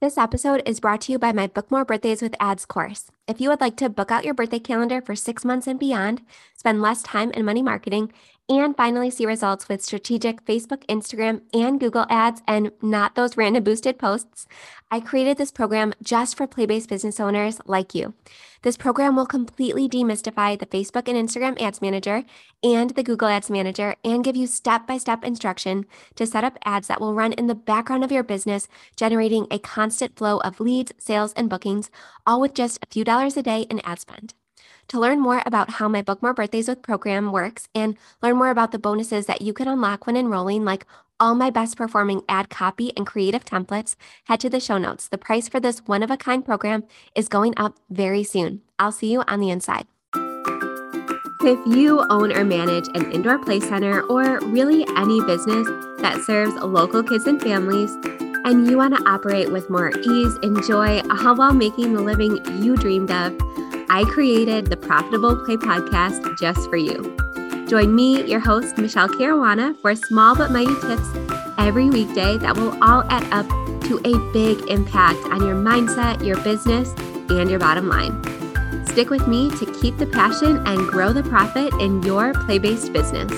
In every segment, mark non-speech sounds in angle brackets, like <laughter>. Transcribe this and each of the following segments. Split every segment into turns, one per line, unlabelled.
This episode is brought to you by my Book More Birthdays with Ads course. If you would like to book out your birthday calendar for six months and beyond, spend less time and money marketing, and finally see results with strategic Facebook, Instagram, and Google ads and not those random boosted posts, I created this program just for play based business owners like you. This program will completely demystify the Facebook and Instagram Ads Manager and the Google Ads Manager and give you step by step instruction to set up ads that will run in the background of your business, generating a constant flow of leads, sales, and bookings, all with just a few dollars a day in ad spend. To learn more about how my Book More Birthdays with program works and learn more about the bonuses that you can unlock when enrolling, like all my best performing ad copy and creative templates, head to the show notes. The price for this one of a kind program is going up very soon. I'll see you on the inside. If you own or manage an indoor play center or really any business that serves local kids and families, and you want to operate with more ease and joy, all while making the living you dreamed of, I created the Profitable Play podcast just for you. Join me, your host, Michele Caruana, for small but mighty tips every weekday that will all add up to a big impact on your mindset, your business, and your bottom line. Stick with me to keep the passion and grow the profit in your play based business.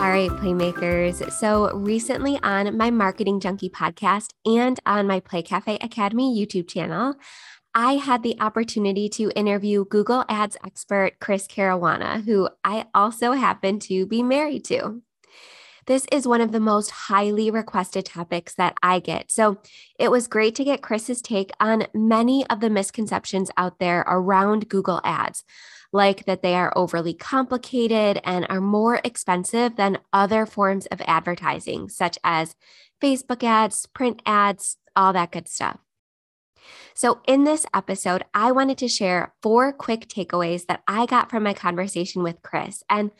All right, Playmakers. So, recently on my Marketing Junkie podcast and on my Play Cafe Academy YouTube channel, I had the opportunity to interview Google Ads expert Chris Caruana, who I also happen to be married to. This is one of the most highly requested topics that I get. So it was great to get Chris's take on many of the misconceptions out there around Google Ads, like that they are overly complicated and are more expensive than other forms of advertising, such as Facebook ads, print ads, all that good stuff. So, in this episode, I wanted to share four quick takeaways that I got from my conversation with Chris. And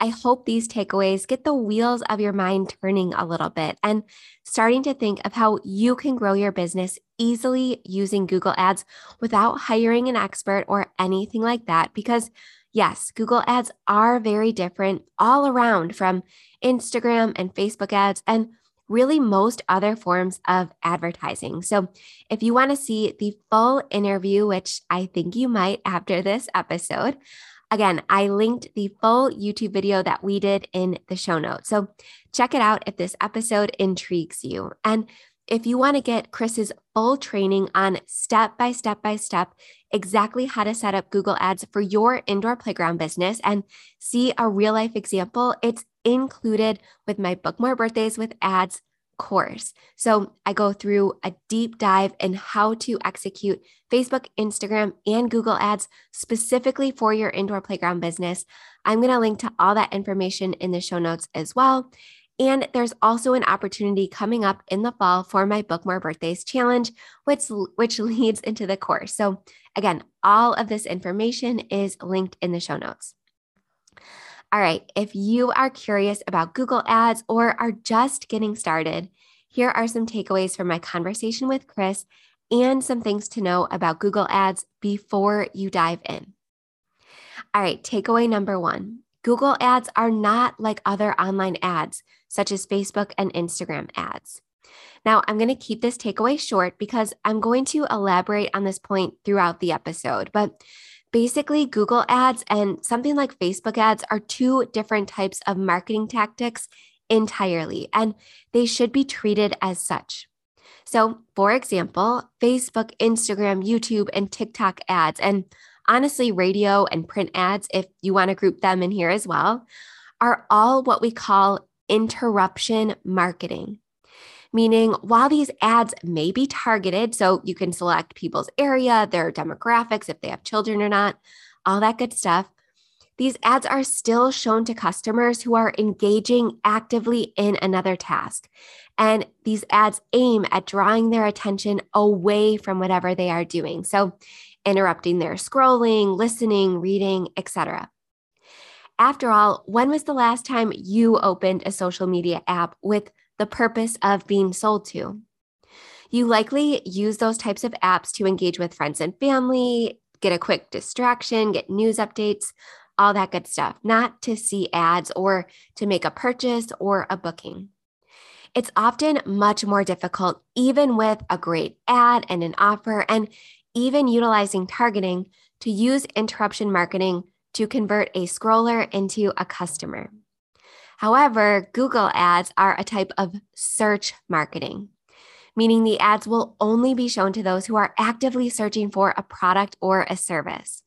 I hope these takeaways get the wheels of your mind turning a little bit and starting to think of how you can grow your business easily using Google Ads without hiring an expert or anything like that. Because, yes, Google Ads are very different all around from Instagram and Facebook ads. And really most other forms of advertising. So, if you want to see the full interview, which I think you might after this episode, again, I linked the full YouTube video that we did in the show notes. So, check it out if this episode intrigues you. And if you want to get Chris's full training on step by step by step exactly how to set up Google Ads for your indoor playground business and see a real life example, it's included with my Book More Birthdays with Ads course. So I go through a deep dive in how to execute Facebook, Instagram, and Google ads specifically for your indoor playground business. I'm going to link to all that information in the show notes as well. And there's also an opportunity coming up in the fall for my Book More Birthdays challenge, which, which <laughs> leads into the course. So, again, all of this information is linked in the show notes. All right, if you are curious about Google Ads or are just getting started, here are some takeaways from my conversation with Chris and some things to know about Google Ads before you dive in. All right, takeaway number one Google Ads are not like other online ads, such as Facebook and Instagram ads. Now, I'm going to keep this takeaway short because I'm going to elaborate on this point throughout the episode. But Basically, Google ads and something like Facebook ads are two different types of marketing tactics entirely, and they should be treated as such. So, for example, Facebook, Instagram, YouTube, and TikTok ads, and honestly, radio and print ads, if you want to group them in here as well, are all what we call interruption marketing meaning while these ads may be targeted, so you can select people's area, their demographics, if they have children or not, all that good stuff, these ads are still shown to customers who are engaging actively in another task. And these ads aim at drawing their attention away from whatever they are doing. So, interrupting their scrolling, listening, reading, etc. After all, when was the last time you opened a social media app with the purpose of being sold to. You likely use those types of apps to engage with friends and family, get a quick distraction, get news updates, all that good stuff, not to see ads or to make a purchase or a booking. it's often much more difficult, even with a great ad and an offer, and even utilizing targeting to use interruption marketing to convert a scroller into a customer. However, Google ads are a type of search marketing, meaning the ads will only be shown to those who are actively searching for a product or a service.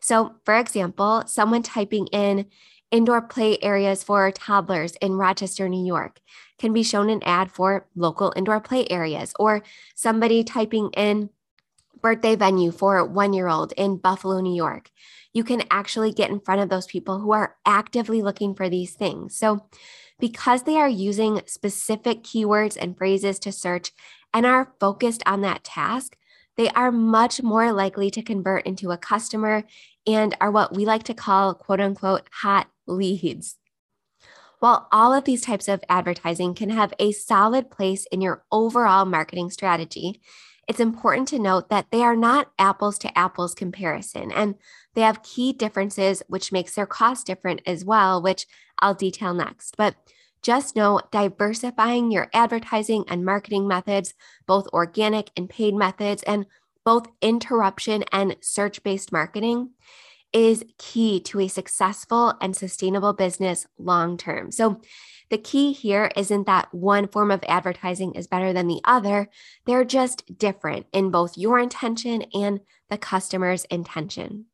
So, for example, someone typing in indoor play areas for toddlers in Rochester, New York can be shown an ad for local indoor play areas, or somebody typing in birthday venue for one year old in Buffalo, New York. You can actually get in front of those people who are actively looking for these things. So, because they are using specific keywords and phrases to search and are focused on that task, they are much more likely to convert into a customer and are what we like to call quote unquote hot leads. While all of these types of advertising can have a solid place in your overall marketing strategy, it's important to note that they are not apples to apples comparison and they have key differences which makes their cost different as well, which I'll detail next. But just know diversifying your advertising and marketing methods, both organic and paid methods, and both interruption and search based marketing is key to a successful and sustainable business long term. So, the key here isn't that one form of advertising is better than the other. They're just different in both your intention and the customer's intention.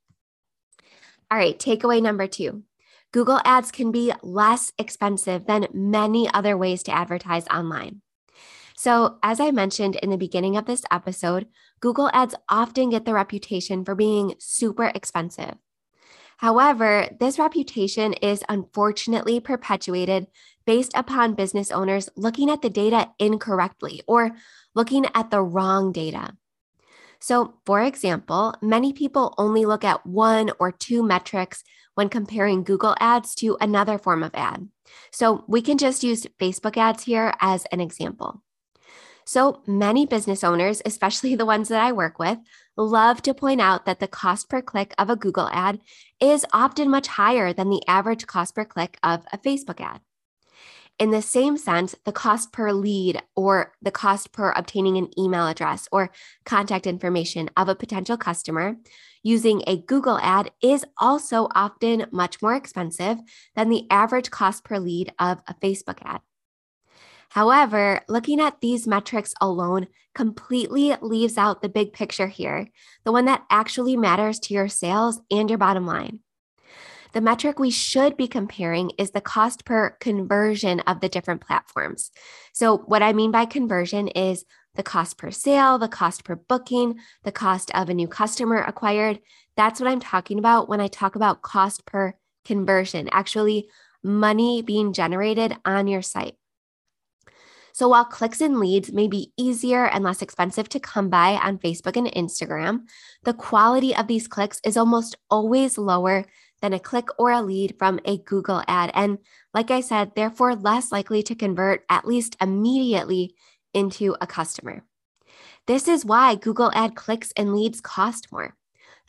All right, takeaway number two Google Ads can be less expensive than many other ways to advertise online. So, as I mentioned in the beginning of this episode, Google Ads often get the reputation for being super expensive. However, this reputation is unfortunately perpetuated based upon business owners looking at the data incorrectly or looking at the wrong data. So, for example, many people only look at one or two metrics when comparing Google ads to another form of ad. So, we can just use Facebook ads here as an example. So, many business owners, especially <laughs> the ones that I work with, love to point out that the cost per click of a Google ad is often much higher than the average cost per click of a Facebook ad. In the same sense, the cost per lead or the cost per obtaining an email address or contact information of a potential customer using a Google ad is also often much more expensive than the average cost per lead of a Facebook ad. However, looking at these metrics alone completely leaves out the big picture here, the one that actually matters to your sales and your bottom line. The metric we should be comparing is the cost per conversion of the different platforms. So, what I mean by conversion is the cost per sale, the cost per booking, the cost of a new customer acquired. That's what I'm talking about when I talk about cost per conversion, actually, money being generated on your site. So while clicks and leads may be easier and less expensive to come by on Facebook and Instagram, the quality of these clicks is almost always lower than a click or a lead from a Google ad. And like I said, therefore less likely to convert at least immediately into a customer. This is why Google ad clicks and leads cost more.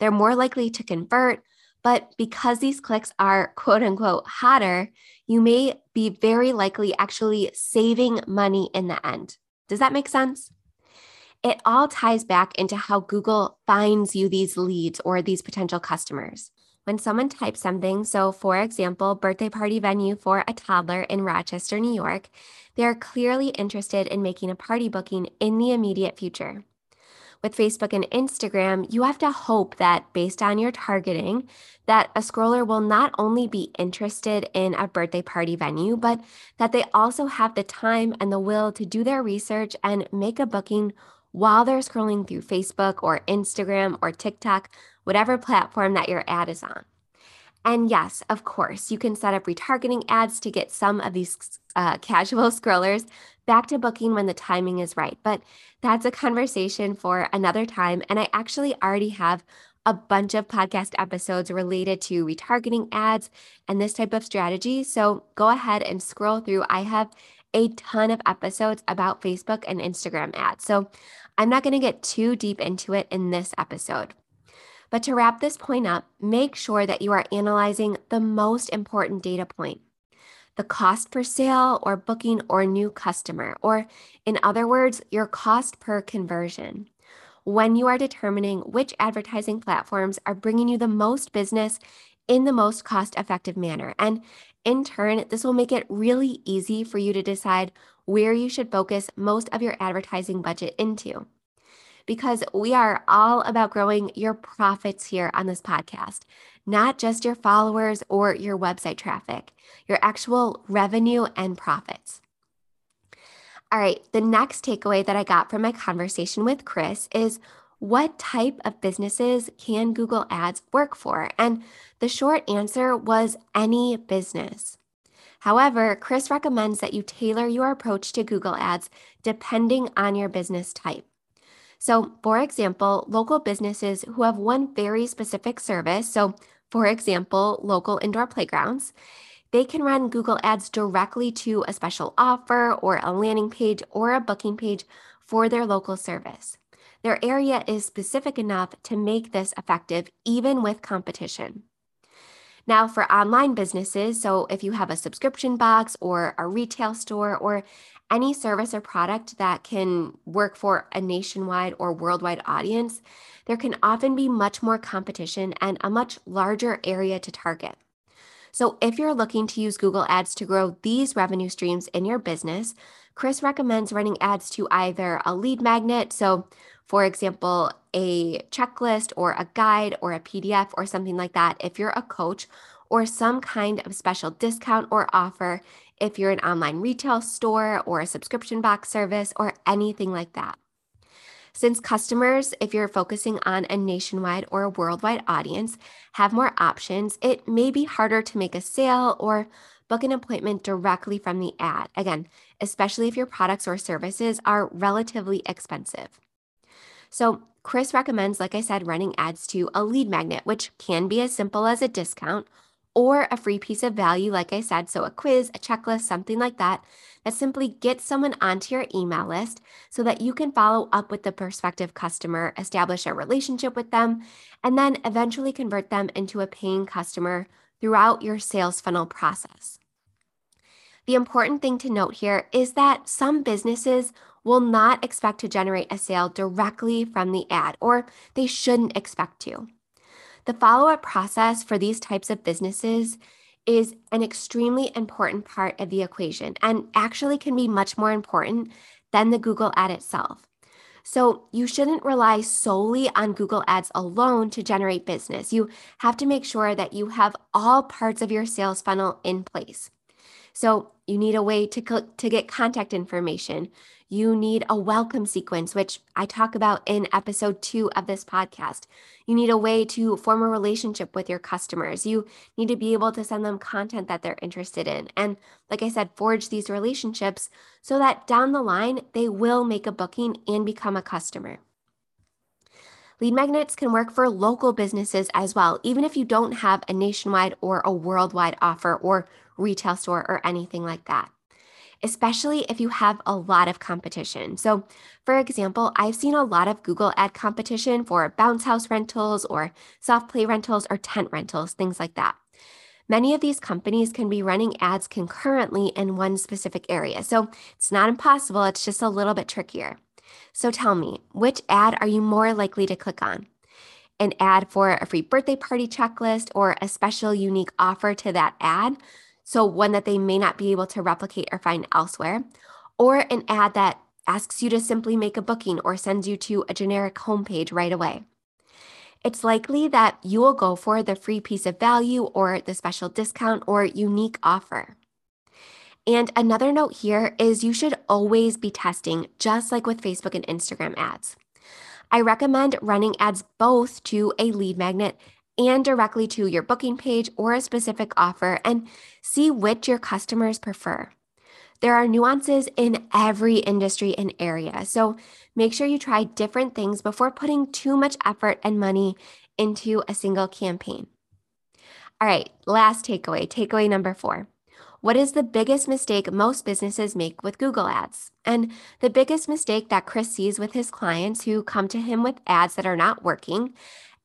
They're more likely to convert, but because these clicks are quote unquote hotter, you may be very likely actually saving money in the end. Does that make sense? It all ties back into how Google finds you these leads or these potential customers. When someone types something, so for example, birthday party venue for a toddler in Rochester, New York, they are clearly interested in making a party booking in the immediate future with Facebook and Instagram, you have to hope that based on your targeting, that a scroller will not only be interested in a birthday party venue, but that they also have the time and the will to do their research and make a booking while they're scrolling through Facebook or Instagram or TikTok, whatever platform that your ad is on. And yes, of course, you can set up retargeting ads to get some of these uh, casual <laughs> scrollers back to booking when the timing is right. But that's a conversation for another time. And I actually already have a bunch of podcast episodes related to retargeting ads and this type of strategy. So go ahead and scroll through. I have a ton of episodes about Facebook and Instagram ads. So I'm not going to get too deep into it in this episode. But to wrap this point up, make sure that you are analyzing the most important data point. The cost per sale or booking or new customer, or in other words, your cost per conversion. When you are determining which advertising platforms are bringing you the most business in the most cost effective manner. And in turn, this will make it really easy for you to decide where you should focus most of your advertising budget into. Because we are all about growing your profits here on this podcast, not just your followers or your website traffic, your actual revenue and profits. All right, the next takeaway that I got from my conversation with Chris is what type of businesses can Google Ads work for? And the short answer was any business. However, Chris recommends that you tailor your approach to Google Ads depending on your business type. So, for example, local businesses who have one very specific service, so for example, local indoor playgrounds, they can run Google Ads directly to a special offer or a landing page or a booking page for their local service. Their area is specific enough to make this effective even with competition. Now, for online businesses, so if you have a subscription box or a retail store or any service or product that can work for a nationwide or worldwide audience, there can often be much more competition and a much larger area to target. So, if you're looking to use Google Ads to grow these revenue streams in your business, Chris recommends running ads to either a lead magnet, so for example, a checklist or a guide or a PDF or something like that if you're a coach, or some kind of special discount or offer if you're an online retail store or a subscription box service or anything like that. Since customers, if you're focusing on a nationwide or a worldwide audience, have more options, it may be harder to make a sale or book an appointment directly from the ad. Again, especially if your products or services are relatively expensive. So, Chris recommends, like I said, running ads to a lead magnet, which can be as simple as a discount or a free piece of value, like I said. So, a quiz, a checklist, something like that, that simply gets someone onto your email list so that you can follow up with the prospective customer, establish a relationship with them, and then eventually convert them into a paying customer throughout your sales funnel process. The important thing to note here is that some businesses will not expect to generate a sale directly from the ad, or they shouldn't expect to. The follow up process for these types of businesses is an extremely important part of the equation and actually can be much more important than the Google ad itself. So, you shouldn't rely solely on Google Ads alone to generate business. You have to make sure that you have all parts of your sales funnel in place. So, you need a way to, to get contact information. You need a welcome sequence, which I talk about in episode two of this podcast. You need a way to form a relationship with your customers. You need to be able to send them content that they're interested in. And like I said, forge these relationships so that down the line, they will make a booking and become a customer. Lead magnets can work for local businesses as well, even if you don't have a nationwide or a worldwide offer or retail store or anything like that especially if you have a lot of competition. So, for example, I've seen a lot of Google ad competition for bounce house rentals or soft play rentals or tent rentals, things like that. Many of these companies can be running ads concurrently in one specific area. So, it's not impossible, it's just a little bit trickier. So, tell me, which ad are you more likely to click on? An ad for a free birthday party checklist or a special unique offer to that ad? So one that they may not be able to replicate or find elsewhere, or an ad that asks you to simply make a booking or sends you to a generic homepage right away. It's likely that you will go for the free piece of value or the special discount or unique offer. And another note here is you should always be testing, just like with Facebook and Instagram ads. I recommend running ads both to a lead magnet and directly to your booking page or a specific offer and see which your customers prefer. There are nuances in every industry and area, so make sure you try different things before putting too much effort and money into a single campaign. All right, last takeaway, takeaway number four. What is the biggest mistake most businesses make with Google Ads? And the biggest mistake that Chris sees with his clients who come to him with ads that are not working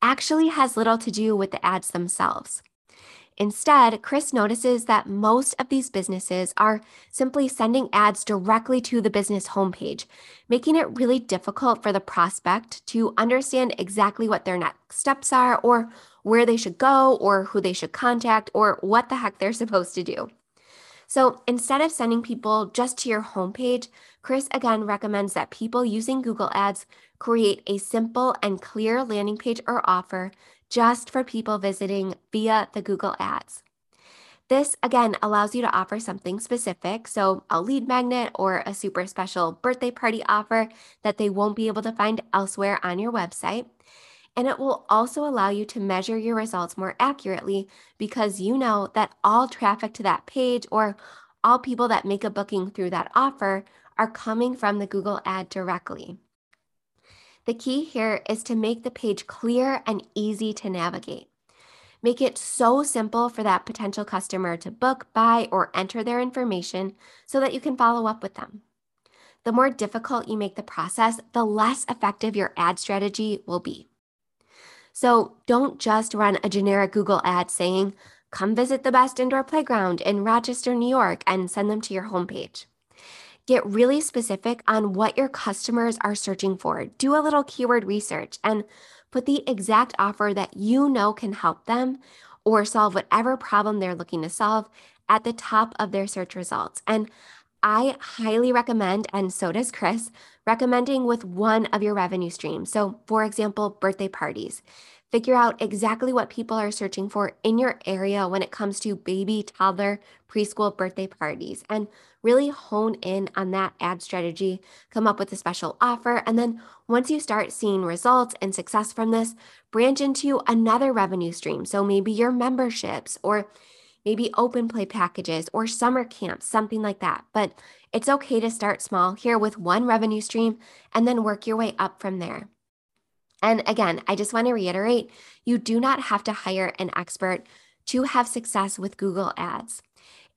actually has little to do with the ads themselves. Instead, Chris notices that most of these businesses are simply sending ads directly to the business homepage, making it really difficult for the prospect to understand exactly what their next steps are, or where they should go, or who they should contact, or what the heck they're <laughs> supposed to do. So instead of sending people just to your homepage, Chris again recommends that people using Google Ads create a simple and clear landing page or offer just for people visiting via the Google Ads. This again allows you to offer something specific, so a lead magnet or a super special birthday party offer that they won't be able to find elsewhere on your website. And it will also allow you to measure your results more accurately because you know that all traffic to that page or all people that make a booking through that offer are coming from the Google ad directly. The key here is to make the page clear and easy to navigate. Make it so simple for that potential customer to book, buy, or enter their information so that you can follow up with them. The more difficult you make the process, the less effective your ad strategy will be. So don't just run a generic Google ad saying, come visit the best indoor playground in Rochester, New York, and send them to your homepage. Get really specific on what your customers are searching for. Do a little keyword research and put the exact offer that you know can help them or solve whatever problem they're looking to solve at the top of their search results. And I highly recommend, and so does Chris, recommending with one of your revenue streams. So, for example, birthday parties. Figure out exactly what people are searching for in your area when it comes to baby, toddler, preschool birthday parties and really hone in on that ad strategy. Come up with a special offer. And then once you start seeing results and success from this, branch into another revenue stream. So maybe your memberships or maybe open play packages or summer camps, something like that. But it's okay to start small here with one revenue stream and then work your way up from there. And again, I just want to reiterate you do not have to hire an expert to have success with Google Ads.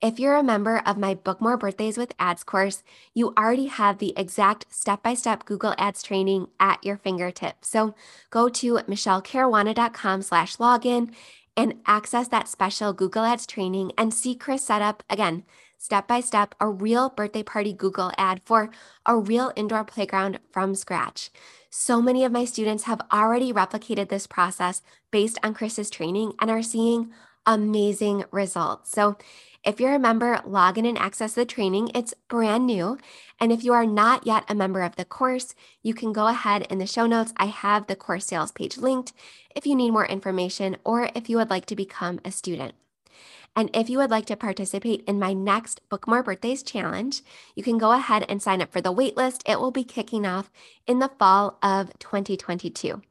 If you're a member of my Book More Birthdays with Ads course, you already have the exact step by step Google Ads training at your fingertips. So go to michelecaruana.com slash login and access that special Google Ads training and see Chris set up again, step by step, a real birthday party Google ad for a real indoor playground from scratch. So many of my students have already replicated this process based on Chris's training and are seeing amazing results. So, if you're a member, log in and access the training. It's brand new. And if you are not yet a member of the course, you can go ahead in the show notes. I have the course sales page linked if you need more information or if you would like to become a student. And if you would like to participate in my next Book More Birthdays challenge, you can go ahead and sign up for the waitlist. It will be kicking off in the fall of 2022.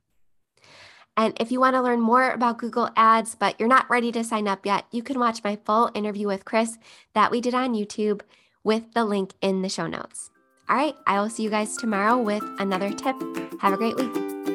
And if you want to learn more about Google Ads, but you're not ready to sign up yet, you can watch my full interview with Chris that we did on YouTube with the link in the show notes. All right, I will see you guys tomorrow with another tip. Have a great week.